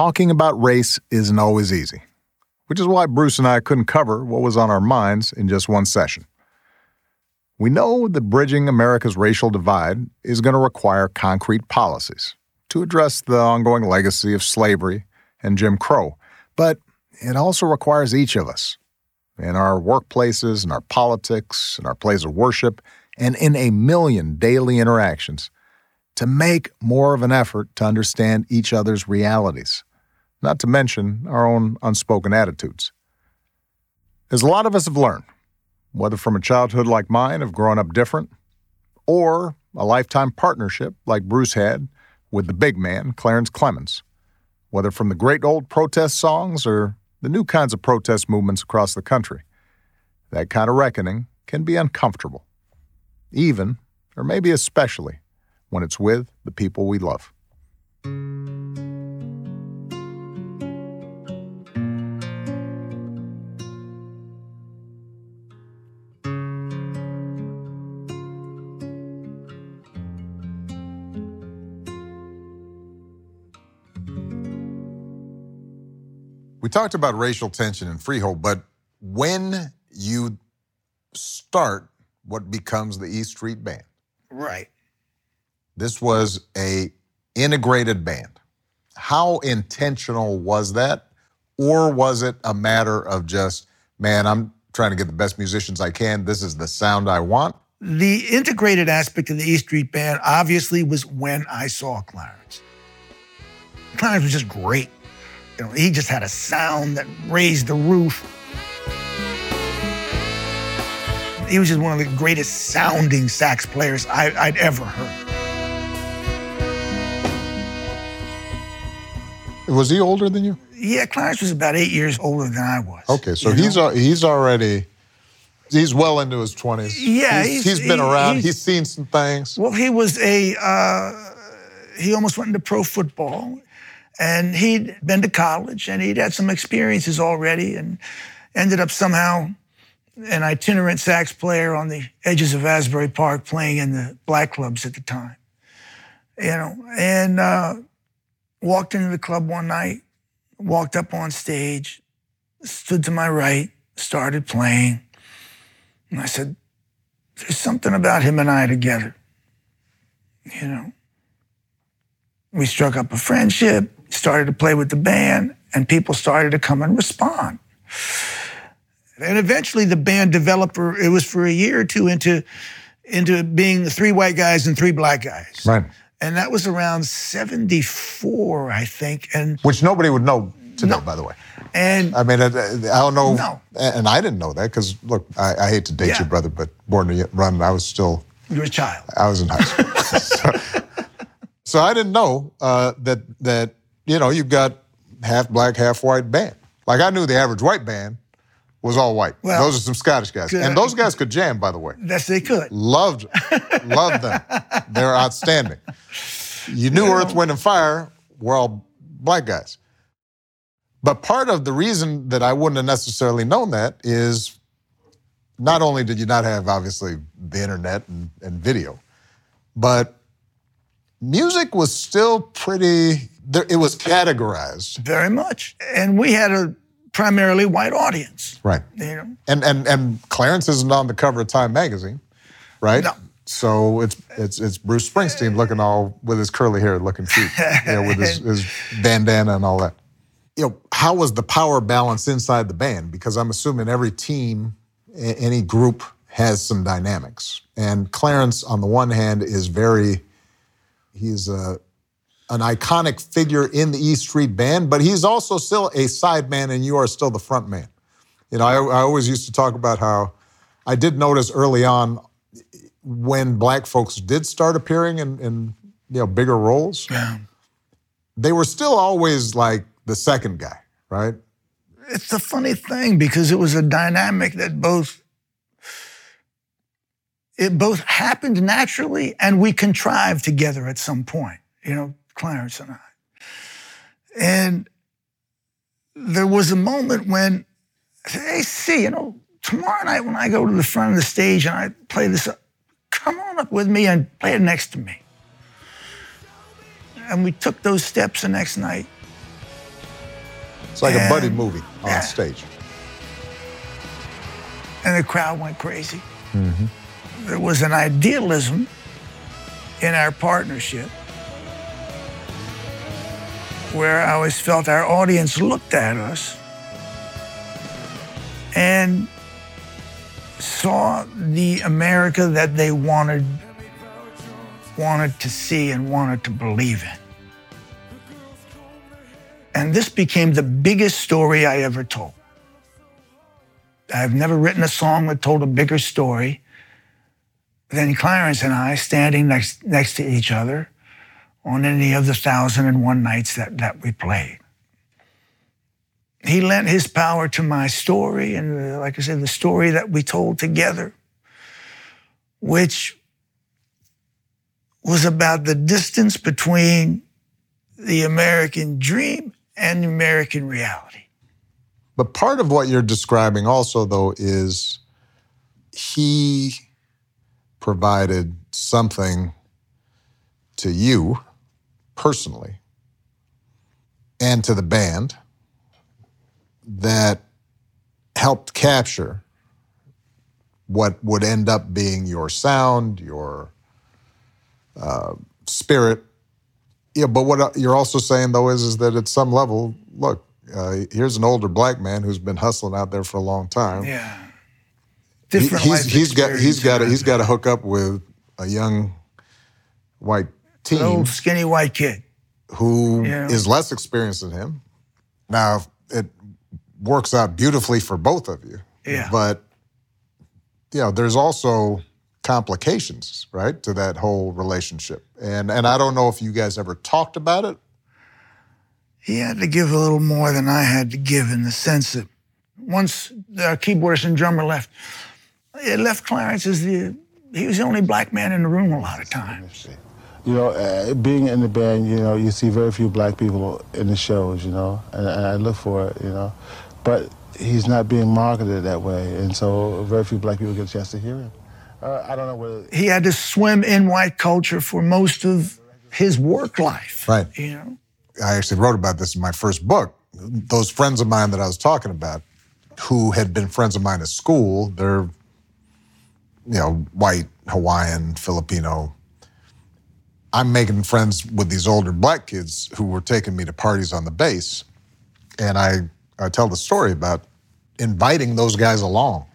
Talking about race isn't always easy, which is why Bruce and I couldn't cover what was on our minds in just one session. We know that bridging America's racial divide is going to require concrete policies to address the ongoing legacy of slavery and Jim Crow, but it also requires each of us in our workplaces, in our politics, in our place of worship, and in a million daily interactions to make more of an effort to understand each other's realities, not to mention our own unspoken attitudes. As a lot of us have learned, whether from a childhood like mine of growing up different, or a lifetime partnership like Bruce had with the big man, Clarence Clemons, whether from the great old protest songs or the new kinds of protest movements across the country. That kind of reckoning can be uncomfortable, even, or maybe especially, when it's with the people we love. Talked about racial tension in Freehold, but when you start what becomes the East Street Band, Right. this was a integrated band. How intentional was that? Or was it a matter of just, man, I'm trying to get the best musicians I can. This is the sound I want. The integrated aspect of the East Street Band obviously was when I saw Clarence. Clarence was just great. You know, he just had a sound that raised the roof. He was just one of the greatest sounding sax players I, I'd ever heard. Was he older than you? Yeah, Clarence was about eight years older than I was. Okay, so he's al- he's already he's well into his twenties. Yeah, he's, he's- he's been he- around. he's- he's seen some things. Well, he was a, uh, he almost went into pro football and he'd been to college and he'd had some experiences already and ended up somehow an itinerant sax player on the edges of Asbury Park playing in the black clubs at the time. You know, and uh, walked into the club one night, walked up on stage, stood to my right, started playing. And I said, there's something about him and I together. You know, we struck up a friendship, started to play with the band, and people started to come and respond. And eventually the band developed, for, it was for a year or two into, into being three white guys and three black guys. Right. And that was around 74, I think. And, Which nobody would know today, No. by the way. and I mean, I, I don't know, No. and I didn't know that because look, I, I hate to date Yeah. you, brother, but born to run, I was still you're a child. I was in high school. so, so I didn't know uh, that that you know you've got half black, half white band. Like I knew the average white band was all white. Well, those are some Scottish guys, good. and those guys could jam, by the way. That's they could. Loved, loved them. They're outstanding. You knew Earth, Wind, and Fire were all black guys. But part of the reason that I wouldn't have necessarily known that is not only did you not have, obviously, the internet and, and video, but music was still pretty, there, it was categorized. Very much. And we had a primarily white audience. Right. You know, And, and, and Clarence isn't on the cover of Time magazine, right? No. So it's it's it's Bruce Springsteen looking all with his curly hair, looking cute, you know, with his, his bandana and all that. You know, how was the power balance inside the band? Because I'm assuming every team, any group has some dynamics. And Clarence, on the one hand, is very he's a an iconic figure in the East Street Band, but he's also still a side man, and you are still the front man. You know, I, I always used to talk about how I did notice early on when black folks did start appearing in, in you know bigger roles, Yeah. they were still always like the second guy, right? it's a funny thing because it was a dynamic that both it both happened naturally and we contrived together at some point, you know, Clarence and I. And there was a moment when I said, hey, see, you know, tomorrow night when I go to the front of the stage and I play this, come on up with me and play it next to me. And we took those steps the next night. It's like and, a buddy movie on yeah. stage. And the crowd went crazy. Mm-hmm. There was an idealism in our partnership where I always felt our audience looked at us and saw the America that they wanted wanted to see and wanted to believe in. And this became the biggest story I ever told. I've never written a song that told a bigger story than Clarence and I standing next, next to each other on any of the thousand and one nights that, that we played. He lent his power to my story, and uh, like I said, the story that we told together, which was about the distance between the American dream and American reality. But part of what you're describing also, though, is he provided something to you personally and to the band that helped capture what would end up being your sound, your uh, spirit. Yeah, but what you're also saying though is, is that at some level, look, uh, here's an older black man who's been hustling out there for a long time. Yeah, different. He, he's he's got he's got a, he's got to hook up with a young white teen, an old skinny white kid who yeah. is less experienced than him. Now it works out beautifully for both of you. Yeah, but you know, there's also complications, right, to that whole relationship. And and I don't know if you guys ever talked about it. He had to give a little more than I had to give in the sense that once the keyboardist and drummer left, it left Clarence as the he was the only black man in the room a lot of times. You know, uh, being in the band, you know, you see very few black people in the shows, you know, and, and I look for it, you know, but he's not being marketed that way, and so very few black people get a chance to hear him. Uh, I don't know whether he had to swim in white culture for most of his work life. Right. You know, I actually wrote about this in my first book. Those friends of mine that I was talking about, who had been friends of mine at school, they're, you know, white, Hawaiian, Filipino. I'm making friends with these older black kids who were taking me to parties on the base, and I, I tell the story about inviting those guys along,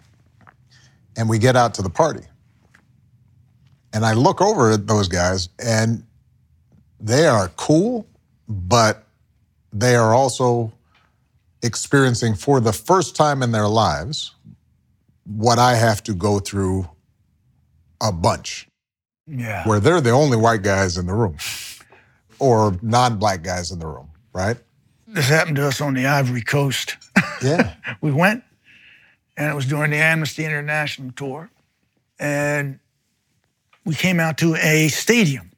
and we get out to the party and I look over at those guys, and they are cool, but they are also experiencing for the first time in their lives what I have to go through a bunch. Yeah. Where they're the only white guys in the room or non black guys in the room, right? This happened to us on the Ivory Coast. Yeah. we went, and it was during the Amnesty International tour. And we came out to a stadium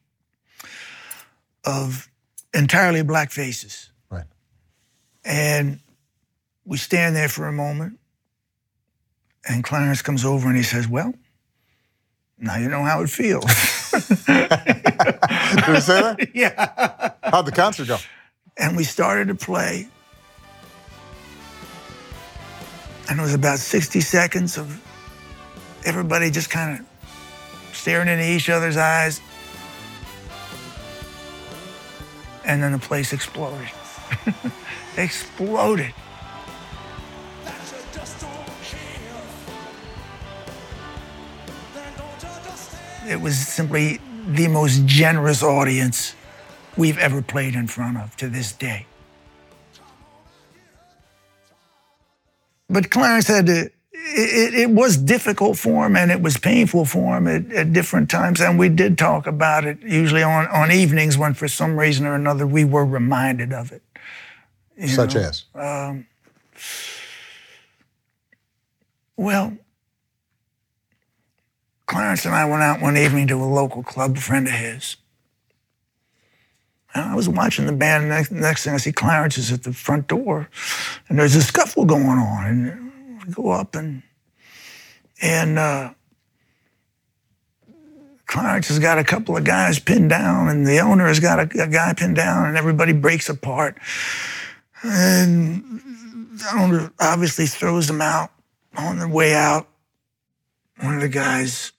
of entirely black faces. Right. And we stand there for a moment, and Clarence comes over and he says, Well, now you know how it feels. Did he say that? Yeah. How'd the concert go? And we started to play. And it was about 60 seconds of everybody just kind of staring into each other's eyes. And then the place exploded. exploded. Was simply the most generous audience we've ever played in front of to this day. But Clarence had to it, it, was difficult for him and it was painful for him at, at, different times. And we did talk about it, usually on, on evenings when, for some reason or another, we were reminded of it. Such know? as? Um, well, Clarence and I went out one evening to a local club, a friend of his. And I was watching the band. Next, next thing I see Clarence is at the front door, and there's a scuffle going on. And we go up and and uh, Clarence has got a couple of guys pinned down, and the owner has got a, a guy pinned down, and everybody breaks apart. And the owner obviously throws them out. On the way out, one of the guys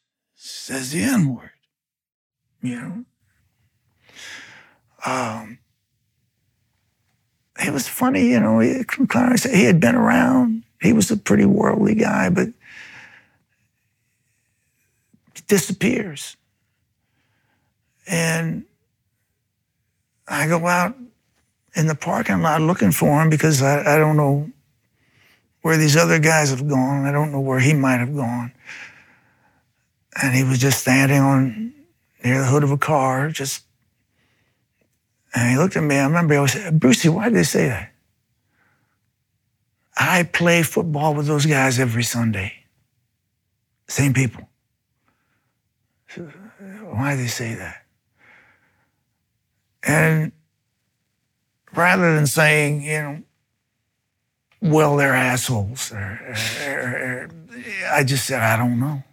says the N word, you know. Um, it was funny, you know. Clarence, he had been around. He was a pretty worldly guy, but he disappears. And I go out in the parking lot looking for him because I, I don't know where these other guys have gone. I don't know where he might have gone. And he was just standing on near the hood of a car, just and he looked at me. I remember I said, Brucey, why did they say that? I play football with those guys every Sunday. Same people. Why did they say that? And rather than saying, you know, well, they're assholes, or, or, or, I just said, I don't know.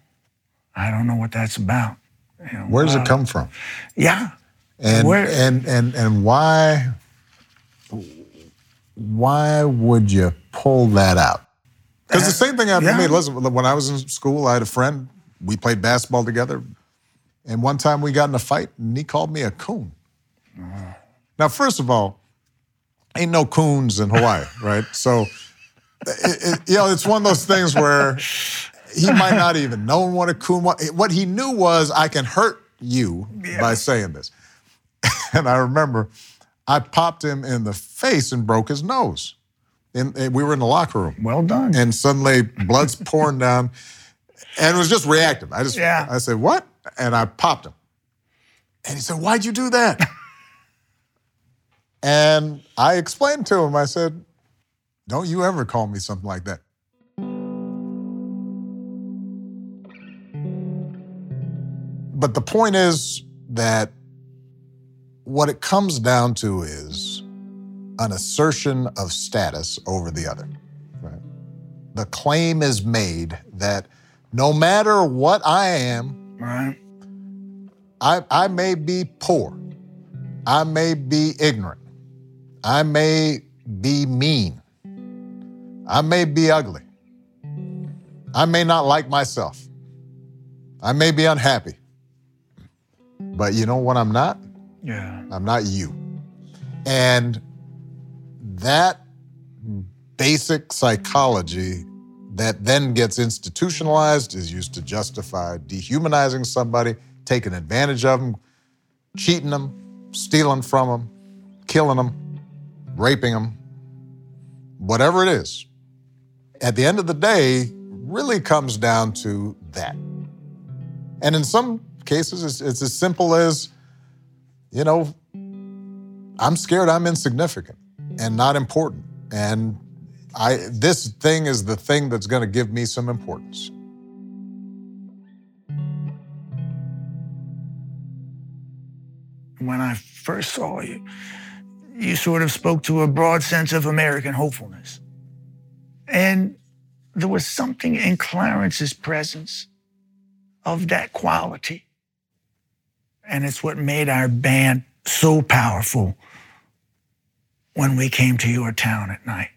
I don't know what that's about. You know, Where does it come from? Yeah. And, Where, and and and why why would you pull that out? Because the same thing happened yeah. to me. Listen, when I was in school, I had a friend. We played basketball together, and one time we got in a fight, and he called me a coon. Uh. Now, first of all, ain't no coons in Hawaii, right? So, it, it, you know, it's one of those things where he might not even know what a coon was. What he knew was, I can hurt you yeah. by saying this. and I remember I popped him in the face and broke his nose. And, and we were in the locker room. Well done. And suddenly blood's pouring down. And it was just reactive. I just, yeah. I said, what? And I popped him. And he said, why'd you do that? and I explained to him, I said, don't you ever call me something like that. But the point is that what it comes down to is an assertion of status over the other. Right? The claim is made that no matter what I am, right. I, I may be poor, I may be ignorant, I may be mean, I may be ugly, I may not like myself, I may be unhappy. But you know what I'm not? Yeah. I'm not you. And that basic psychology that then gets institutionalized is used to justify dehumanizing somebody, taking advantage of them, cheating them, stealing from them, killing them, raping them, whatever it is. At the end of the day, really comes down to that. And in some cases, it's, it's as simple as you know, I'm scared I'm insignificant and not important. And I this thing is the thing that's going to give me some importance. When I first saw you, you sort of spoke to a broad sense of American hopefulness. And there was something in Clarence's presence of that quality and it's what made our band so powerful when we came to your town at night.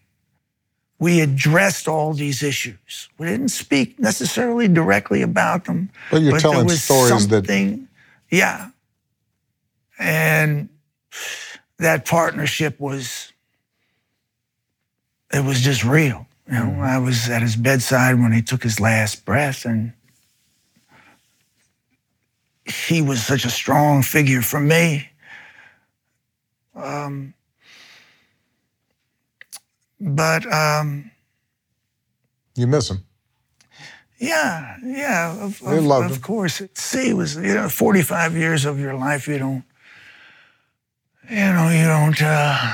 We addressed all these issues. We didn't speak necessarily directly about them. Well, you're but telling there was stories something, that. Yeah. And that partnership was, it was just real. You know, mm-hmm. I was at his bedside when he took his last breath, and he was such a strong figure for me. Um, but um, you miss him. Yeah, yeah, of, of, of him. course. See, it was you know 45 years of your life. You don't, you know, you don't. Uh,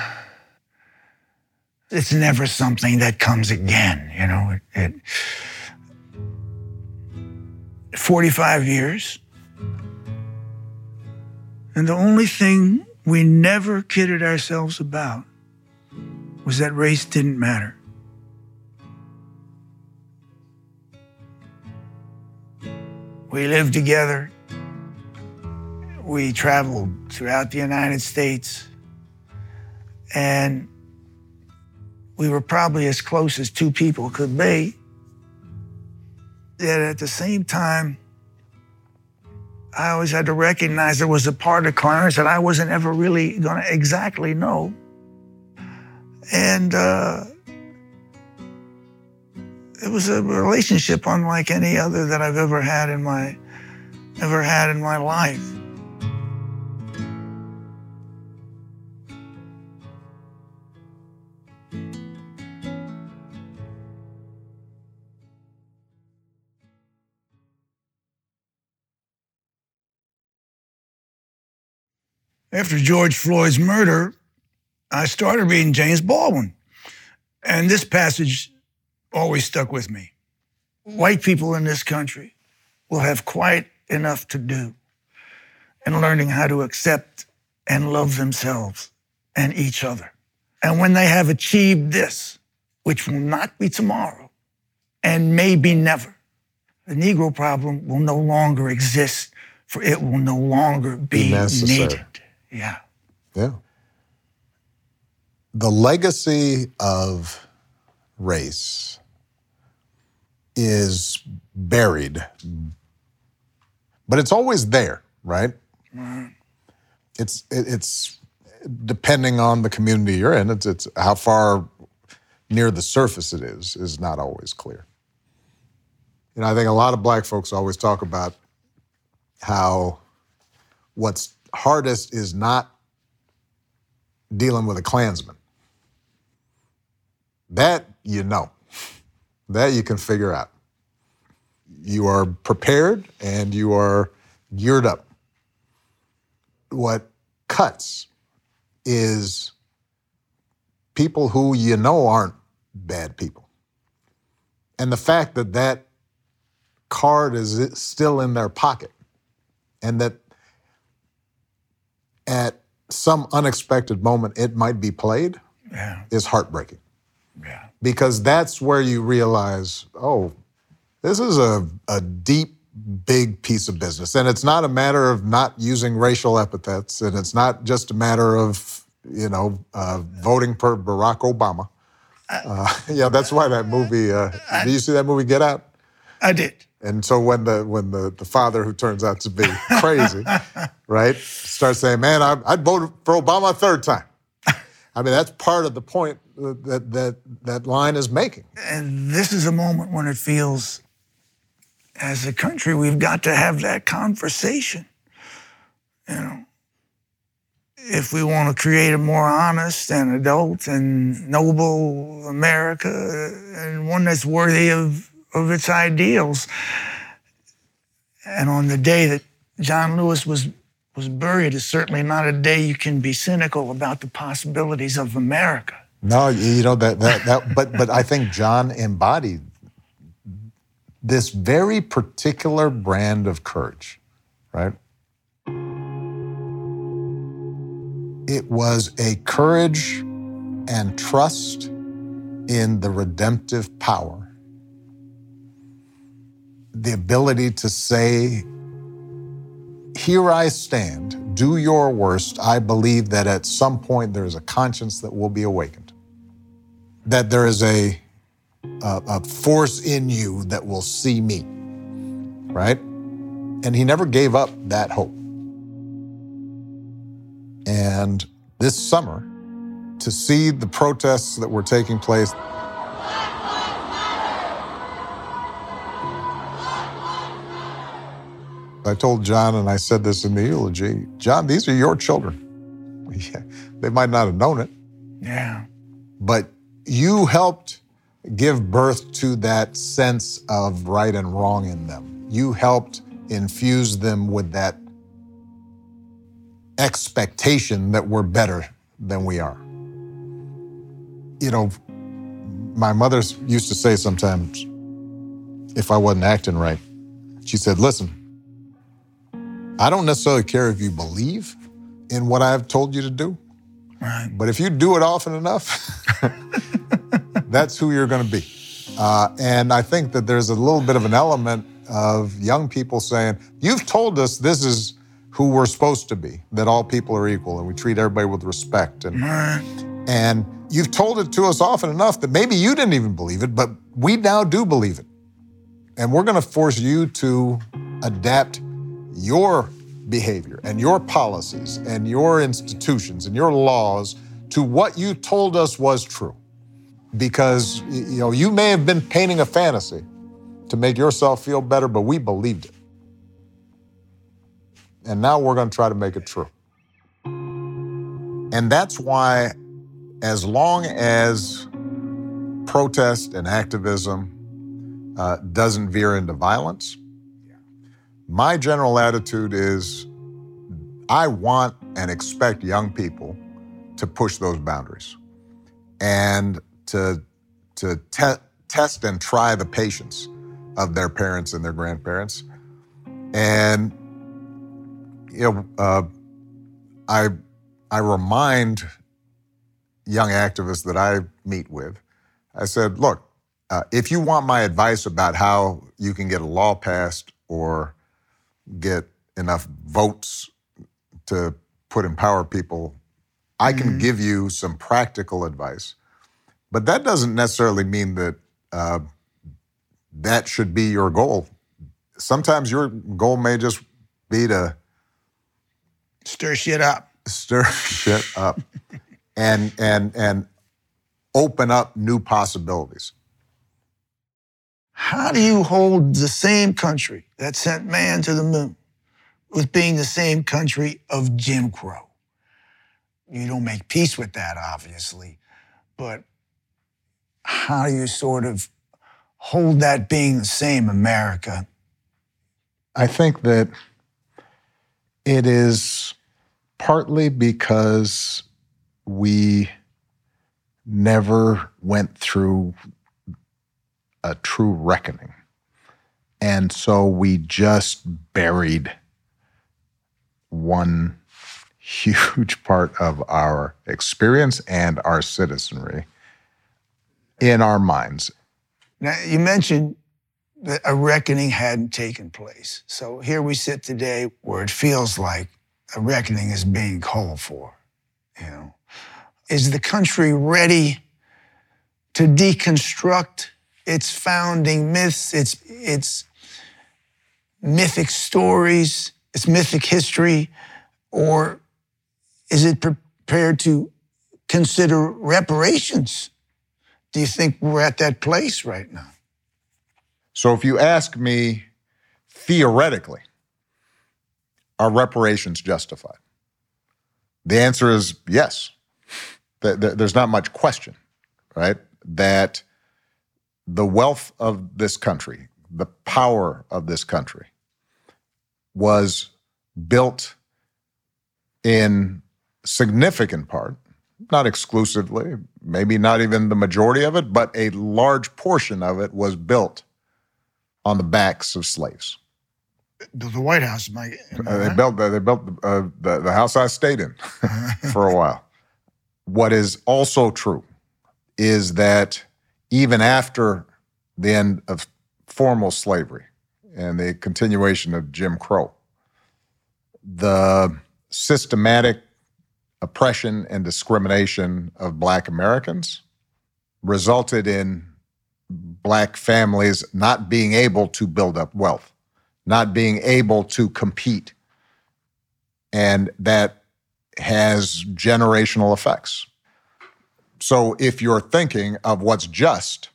it's never something that comes again. You know, it, it 45 years and the only thing we never kidded ourselves about was that race didn't matter. We lived together. We traveled throughout the United States. And we were probably as close as two people could be. Yet at the same time, I always had to recognize there was a part of Clarence that I wasn't ever really going to exactly know. And uh, it was a relationship unlike any other that I've ever had in my ever had in my life. After George Floyd's murder, I started reading James Baldwin. And this passage always stuck with me. White people in this country will have quite enough to do in learning how to accept and love themselves and each other. And when they have achieved this, which will not be tomorrow and maybe never, the Negro problem will no longer exist, for it will no longer be, Be necessary. needed. Yeah. Yeah. The legacy of race is buried, but it's always there, right? Mm-hmm. It's it, it's depending on the community you're in. It's it's how far near the surface it is is not always clear. You know, I think a lot of black folks always talk about how what's hardest is not dealing with a Klansman. That you know. That you can figure out. You are prepared and you are geared up. What cuts is people who you know aren't bad people. And the fact that that card is still in their pocket and that at some unexpected moment it might be played Yeah. is heartbreaking Yeah. because that's where you realize, oh, this is a, a deep, big piece of business. And it's not a matter of not using racial epithets, and it's not just a matter of, you know, uh, voting for Barack Obama. Uh, yeah, that's why that movie, uh, do you see that movie, Get Out? I did. And so when the when the, the father who turns out to be crazy, right, starts saying, "Man, I, I'd vote for Obama a third time," I mean that's part of the point that that that line is making. And this is a moment when it feels, as a country, we've got to have that conversation. You know, if we want to create a more honest and adult and noble America and one that's worthy of, of its ideals. And on the day that John Lewis was was buried is certainly not a day you can be cynical about the possibilities of America. No, you know that that that but but I think John embodied this very particular brand of courage, right? It was a courage and trust in the redemptive power. The ability to say, Here I stand, do your worst. I believe that at some point there is a conscience that will be awakened, that there is a, a, a force in you that will see me, right? And he never gave up that hope. And this summer, to see the protests that were taking place, I told John, and I said this in the eulogy John, these are your children. Yeah, they might not have known it, Yeah. but you helped give birth to that sense of right and wrong in them. You helped infuse them with that expectation that we're better than we are. You know, my mother used to say sometimes, if I wasn't acting right, she said, Listen, I don't necessarily care if you believe in what I've told you to do, Right. but if you do it often enough, that's who you're going to be. Uh, and I think that there's a little bit of an element of young people saying, You've told us this is who we're supposed to be, that all people are equal and we treat everybody with respect. And, Right. and you've told it to us often enough that maybe you didn't even believe it, but we now do believe it. And we're going to force you to adapt your behavior and your policies and your institutions and your laws to what you told us was true. Because you know, you may have been painting a fantasy to make yourself feel better, but we believed it. And now we're going to try to make it true. And that's why as long as protest and activism uh, doesn't veer into violence, my general attitude is I want and expect young people to push those boundaries and to, to te- test and try the patience of their parents and their grandparents. And, you know, uh, I, I remind young activists that I meet with, I said, look, uh, if you want my advice about how you can get a law passed or get enough votes to put empower people, I can mm-hmm. give you some practical advice. But that doesn't necessarily mean that uh, that should be your goal. Sometimes your goal may just be to stir shit up. Stir shit up. and and and open up new possibilities. How do you hold the same country that sent man to the moon with being the same country of Jim Crow? You don't make peace with that, obviously, but how do you sort of hold that being the same America? I think that it is partly because we never went through a true reckoning. And so we just buried one huge part of our experience and our citizenry in our minds. Now, you mentioned that a reckoning hadn't taken place. So here we sit today where it feels like a reckoning is being called for. You know, is the country ready to deconstruct its founding myths, its, its mythic stories, its mythic history, or is it prepared to consider reparations? Do you think we're at that place right now? So, if you ask me theoretically, are reparations justified? The answer is yes there's not much question, right? That the wealth of this country, the power of this country, was built in significant part, not exclusively, maybe not even the majority of it, but a large portion of it was built on the backs of slaves. The, the White House, my, uh, they built they built uh, the, the house I stayed in for a while. What is also true is that even after the end of formal slavery and the continuation of Jim Crow, the systematic oppression and discrimination of Black Americans resulted in Black families not being able to build up wealth, not being able to compete. And that has generational effects. So if you're thinking of what's just,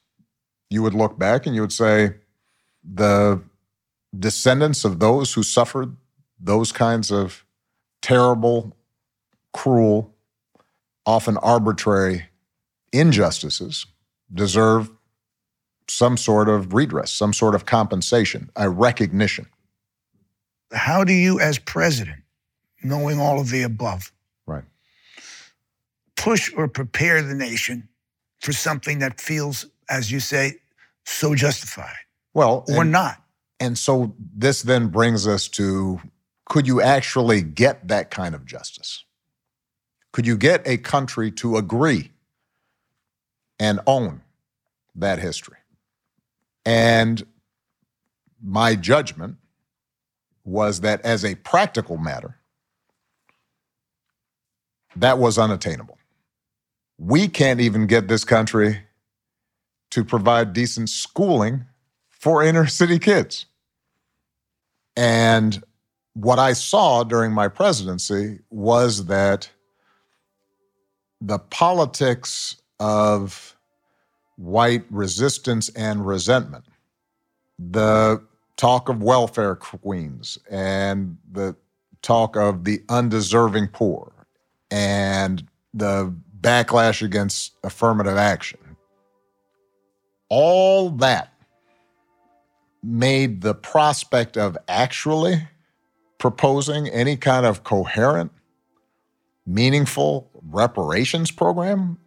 you would look back and you would say, the descendants of those who suffered those kinds of terrible, cruel, often arbitrary injustices deserve some sort of redress, some sort of compensation, a recognition. How do you, as president, knowing all of the above, push or prepare the nation for something that feels, as you say, so justified? Well, or and, not. And so this then brings us to could you actually get that kind of justice? Could you get a country to agree and own that history? And my judgment was that as a practical matter, that was unattainable. We can't even get this country to provide decent schooling for inner city kids. And what I saw during my presidency was that the politics of white resistance and resentment, the talk of welfare queens, and the talk of the undeserving poor, and the backlash against affirmative action. All that made the prospect of actually proposing any kind of coherent, meaningful reparations program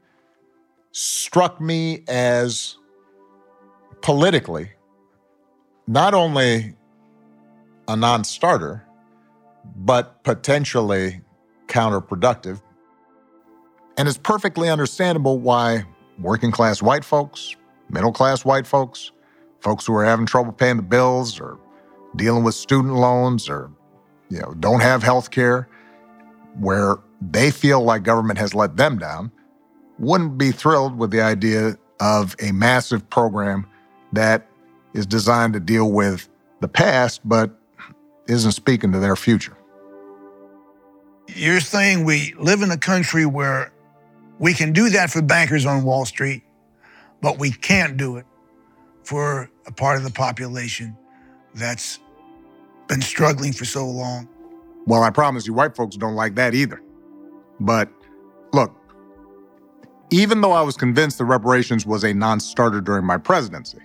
struck me as politically not only a non starter, but potentially counterproductive. And it's perfectly understandable why working class white folks, middle class white folks, folks who are having trouble paying the bills or dealing with student loans or you know don't have health care where they feel like government has let them down wouldn't be thrilled with the idea of a massive program that is designed to deal with the past but isn't speaking to their future. You're saying we live in a country where we can do that for bankers on Wall Street, but we can't do it for a part of the population that's been struggling for so long. Well, I promise you, white folks don't like that either. But look, even though I was convinced that reparations was a non starter during my presidency,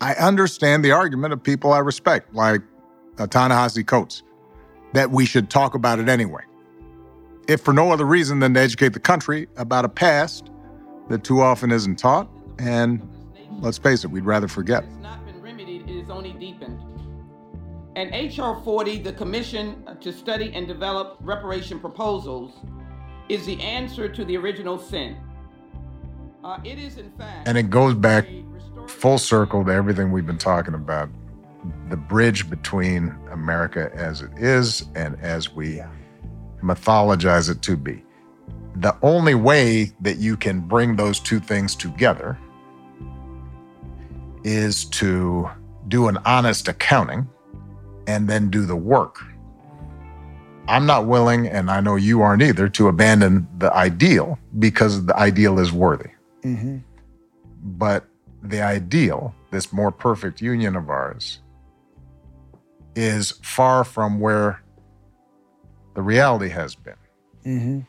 I understand the argument of people I respect, like uh, Ta-Nehisi Coates, that we should talk about it anyway. If for no other reason than to educate the country about a past that too often isn't taught, and let's face it, we'd rather forget. It's not been remedied, it is only deepened. And H.R. 40, the Commission to Study and Develop Reparation Proposals, is the answer to the original sin. Uh, it is, in fact, And it goes back full circle to everything we've been talking about the bridge between America as it is and as we mythologize it to be. The only way that you can bring those two things together is to do an honest accounting and then do the work. I'm not willing, and I know you aren't either, to abandon the ideal because the ideal is worthy. Mm-hmm. But the ideal, this more perfect union of ours, is far from where the reality has been. Mm-hmm.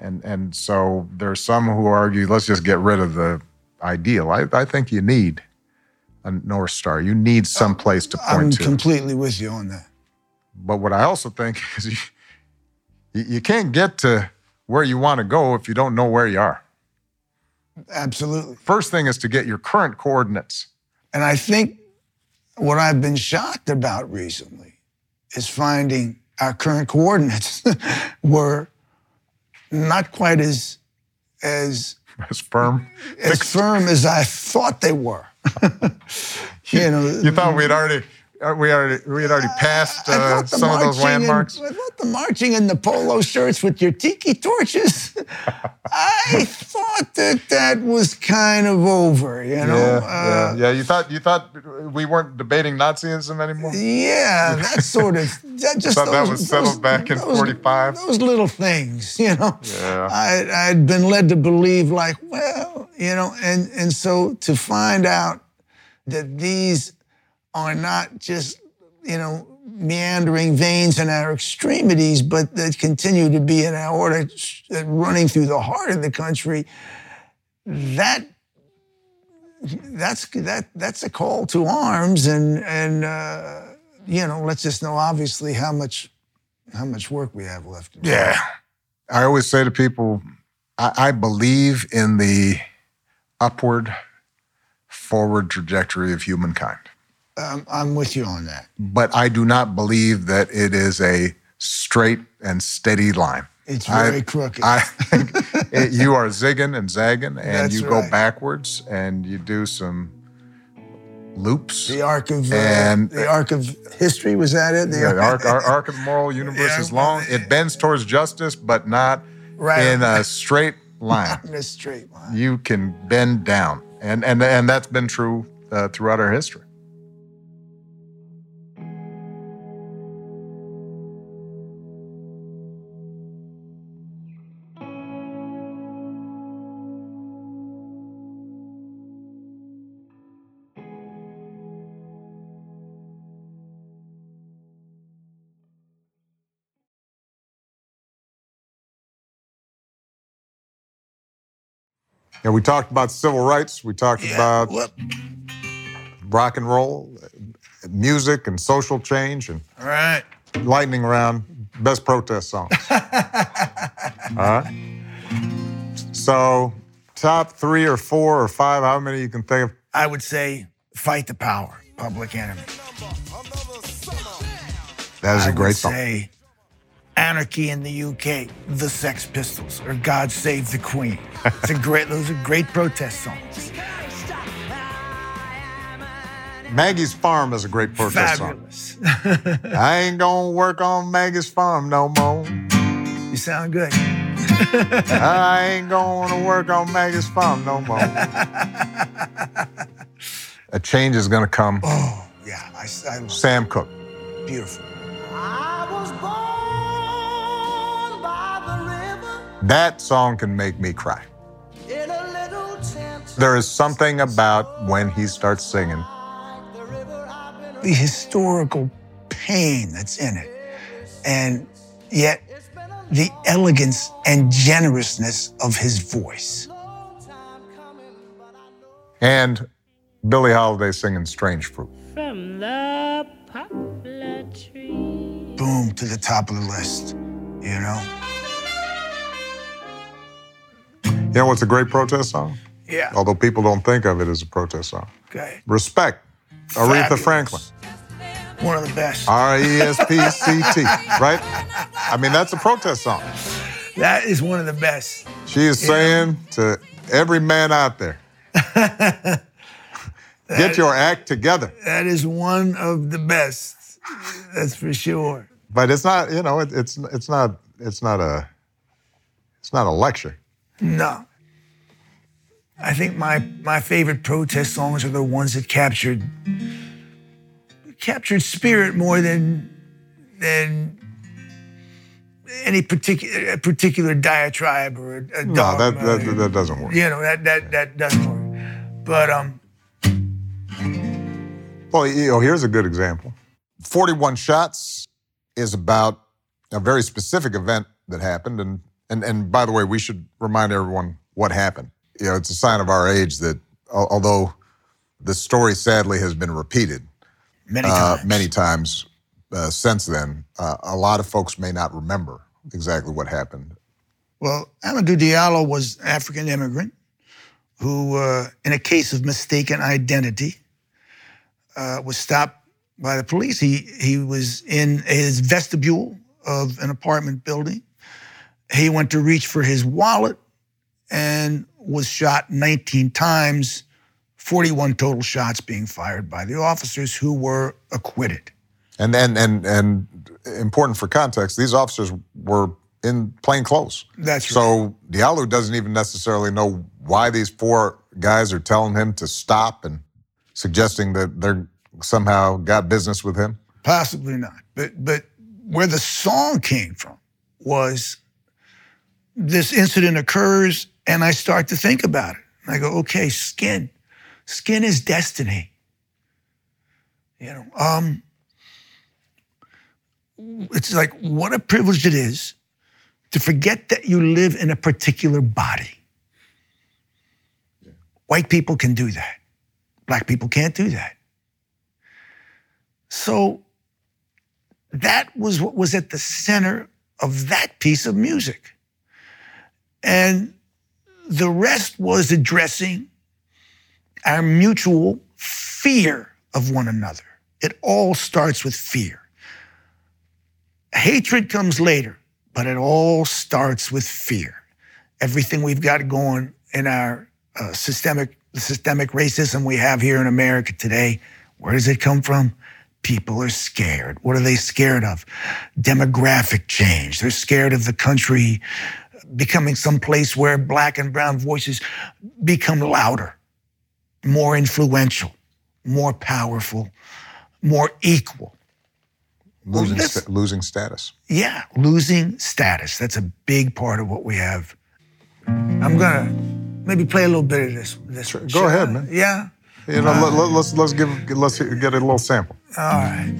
And and so there's some who argue, let's just get rid of the ideal. I, I think you need a North Star. You need some place to point to. I'm completely with you on that. But what I also think is you you can't get to where you want to go if you don't know where you are. Absolutely. First thing is to get your current coordinates. And I think what I've been shocked about recently is finding our current coordinates were not quite as as As firm. as firm as I thought they were. you know, You thought we'd already we already we had already passed uh, some of those landmarks. And, I thought the marching in the polo shirts with your tiki torches. I thought that that was kind of over. You know. yeah, Uh, yeah, yeah. You thought you thought we weren't debating Nazism anymore. Yeah, that sort of that just Thought that those- was settled those- back in those- 45? Those little things, you know. Yeah. I I'd been led to believe like, well, you know, and and so to find out that these are not just, you know, meandering veins in our extremities, but that continue to be an aorta uh, running through the heart of the country, that that's that that's a call to arms and and uh, you know let's know obviously how much how much work we have left. Yeah. I always say to people, I, I believe in the upward, forward trajectory of humankind, Um, I'm with you on that. but I do not believe that it is a straight and steady line. It's I- very crooked. I think it, you are zigging and zagging, and That's you go right. backwards, and you do some loops. the arc of uh, And- the arc of history was that it? The Yeah, arc, our arc of the moral universe Yeah. is long. It bends towards justice, but not Right. in a straight line, Not in a straight line. you can bend down, and and and that's been true uh, throughout our history. Yeah, we talked about civil rights. We talked Yeah, about well, rock and roll, music, and social change, and all right. lightning round. Best protest songs. All right. So, top three or four or five, how many you can think of? I would say fight the power, public enemy. That is I a great song. say Anarchy in the UK, The Sex Pistols, or God Save the Queen. It's a great, those are great protest songs. Maggie's Farm is a great protest song. Fabulous. I ain't gonna work on Maggie's Farm no more. you sound good. I ain't gonna work on Maggie's Farm no more. a change is gonna come. Oh, yeah, I, I love Sam Cooke. Beautiful. I was born That song can make me cry. in a little tent. There is something about when he starts singing. The river I've been The historical pain that's in it, and yet It's been a the elegance and generousness of his voice. long time coming, but I know. And Billie Holiday singing Strange Fruit. from the poplar tree. Boom, to the top of the list, you know? You know what's a great protest song? Yeah. Although people don't think of it as a protest song. Okay. Respect. Aretha Fabulous. Franklin. One of the best. R E S P C T, right? I mean, that's a protest song. That is one of the best. She is saying to every man out there, get your act together. That is one of the best. That's for sure. But it's not, you know, it, it's it's not it's not a it's not a lecture. No. I think my my favorite protest songs are the ones that captured captured spirit more than than any particular particular diatribe or a, a No, that, that that doesn't work. you know that that that doesn't work. But um, Well, you know, here's a good example. 41 Shots is about a very specific event that happened. And, and, and by the way, we should remind everyone what happened. You know, it's a sign of our age that although the story sadly has been repeated many uh, times. many times uh, since then, uh, a lot of folks may not remember exactly what happened. Well, Amadou Diallo was an African immigrant who, uh, in a case of mistaken identity, uh, was stopped by the police. He he was in his vestibule of an apartment building. He went to reach for his wallet and was shot 19 times, 41 total shots being fired by the officers who were acquitted. And, and, and, and important for context, these officers were in plain clothes. That's right. So Diallo doesn't even necessarily know why these four guys are telling him to stop and suggesting that they're somehow got business with him. Possibly not. But but where the song came from was this incident occurs and I start to think about it. I go, okay, skin. Skin is destiny. You know, um it's like what a privilege it is to forget that you live in a particular body. White people can do that. Black people can't do that. So that was what was at the center of that piece of music. And the rest was addressing our mutual fear of one another. It all starts with fear. Hatred comes later, but it all starts with fear. Everything we've got going in our uh, systemic, systemic racism we have here in America today, where does it come from? People are scared. What are they scared of? Demographic change. They're scared of the country becoming some place where black and brown voices become louder, more influential, more powerful, more equal. Losing, sta- losing status. Yeah, losing status. That's a big part of what we have. I'm gonna maybe play a little bit of this. this Go ahead, man. Yeah. You know, let, let, let's let's give let's get a little sample. All right.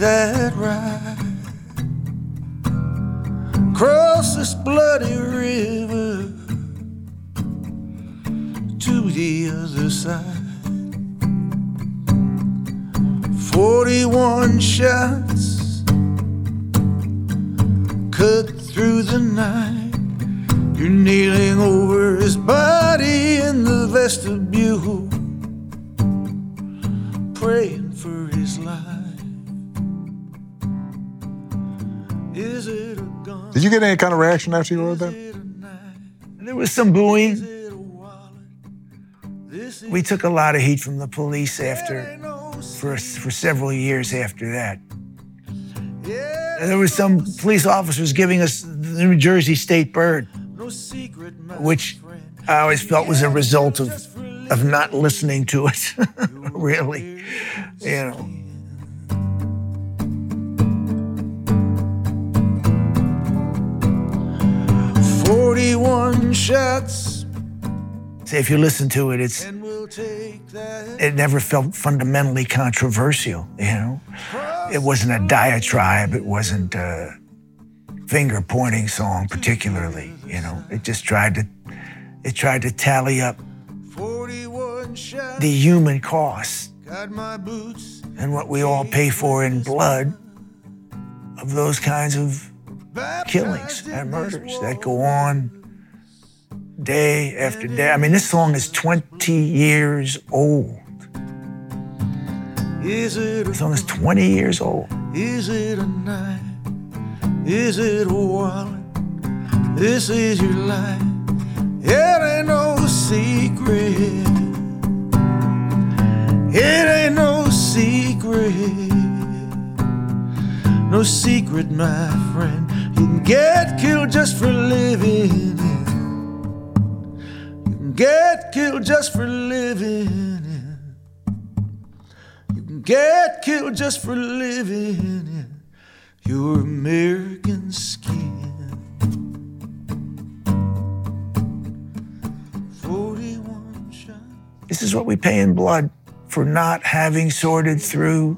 That ride across this bloody river to the other side. 41 shots cut through the night. You're kneeling over his body in the vestibule praying for Did you get any kind of reaction after you wrote that? There was some booing. We took a lot of heat from the police after, for, for several years after that. There were some police officers giving us the New Jersey State Bird, which I always felt was a result of, of not listening to it, really. You know. Forty-one shots. Say if you listen to it, it's it never felt fundamentally controversial. You know, it wasn't a diatribe. It wasn't a finger pointing song particularly. You know, it just tried to it tried to tally up the human cost and what we all pay for in blood of those kinds of killings and murders that go on day after day. I mean, this song is 20 years old. This song is 20 years old. Is it a night? Is it a wallet? This is your life. It ain't no secret. It ain't no secret. No secret, my friend. Can get killed just for living. You can get killed just for living. You can get killed just for living your American skin. 41 shots. This is what we pay in blood for not having sorted through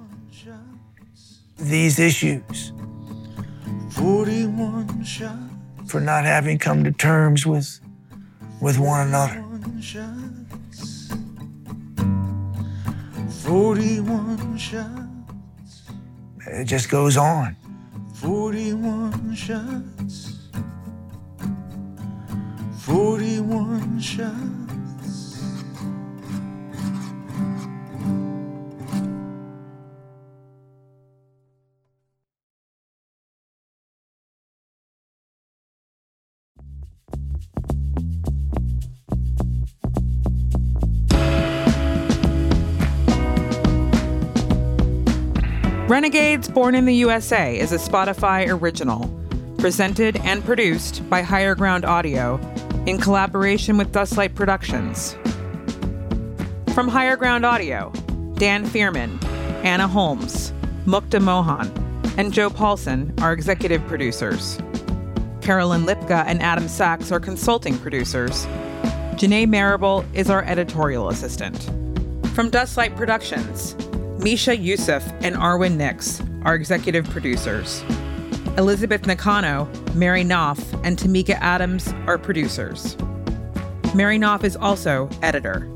these issues. 41 shots. For not having come to terms with, with one another. 41 shots. It just goes on. 41 shots. 41 shots. Renegades Born in the USA is a Spotify original, presented and produced by Higher Ground Audio in collaboration with Dustlight Productions. From Higher Ground Audio, Dan Fierman, Anna Holmes, Mukta Mohan, and Joe Paulson are executive producers. Carolyn And Adam Sachs are consulting producers. Janae Marable is our editorial assistant. From Dustlight Productions, Misha Euceph and Arwen Nicks are executive producers. Elizabeth Nakano, Mary Knopf, and Tamika Adams are producers. Mary Knopf is also editor.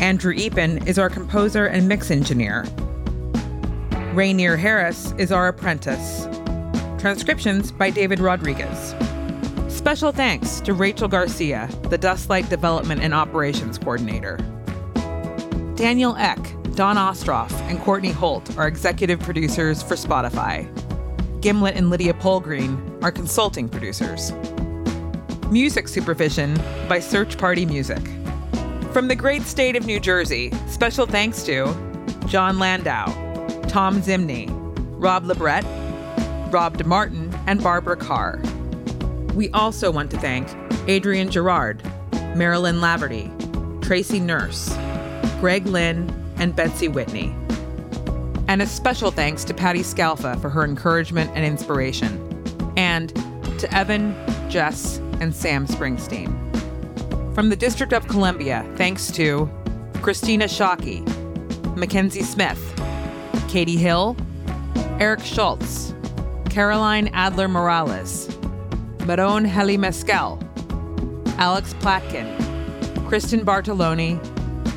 Andrew Eapen is our composer and mix engineer. Rainier Harris is our apprentice. Transcriptions by David Rodriguez. Special thanks to Rachel Garcia, the Dustlight Development and Operations Coordinator. Daniel Ek, Dawn Ostroff, and Courtney Holt are executive producers for Spotify. Gimlet and Lydia Polgreen are consulting producers. Music supervision by Search Party Music. From the great state of New Jersey, special thanks to Jon Landau, Tom Zimny, Rob Lebret, Rob DeMartin, and Barbara Carr. We also want to thank Adrian Gerard, Marilyn Laverty, Tracy Nurse, Greg Lynn, and Betsy Whitney. And a special thanks to Patti Scialfa for her encouragement and inspiration. And to Evan, Jess, and Sam Springsteen. From the District of Columbia, thanks to Christina Shockey, Mackenzie Smith, Katie Hill, Eric Schultz, Caroline Adler Morales, Merone Hailemeskel, Alex Platkin, Kristen Bartoloni,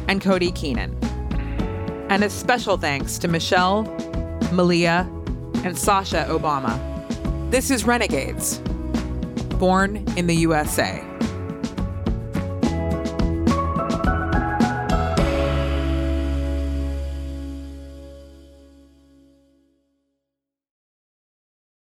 and Cody Keenan. And a special thanks to Michelle, Malia, and Sasha Obama. This is Renegades, born in the USA.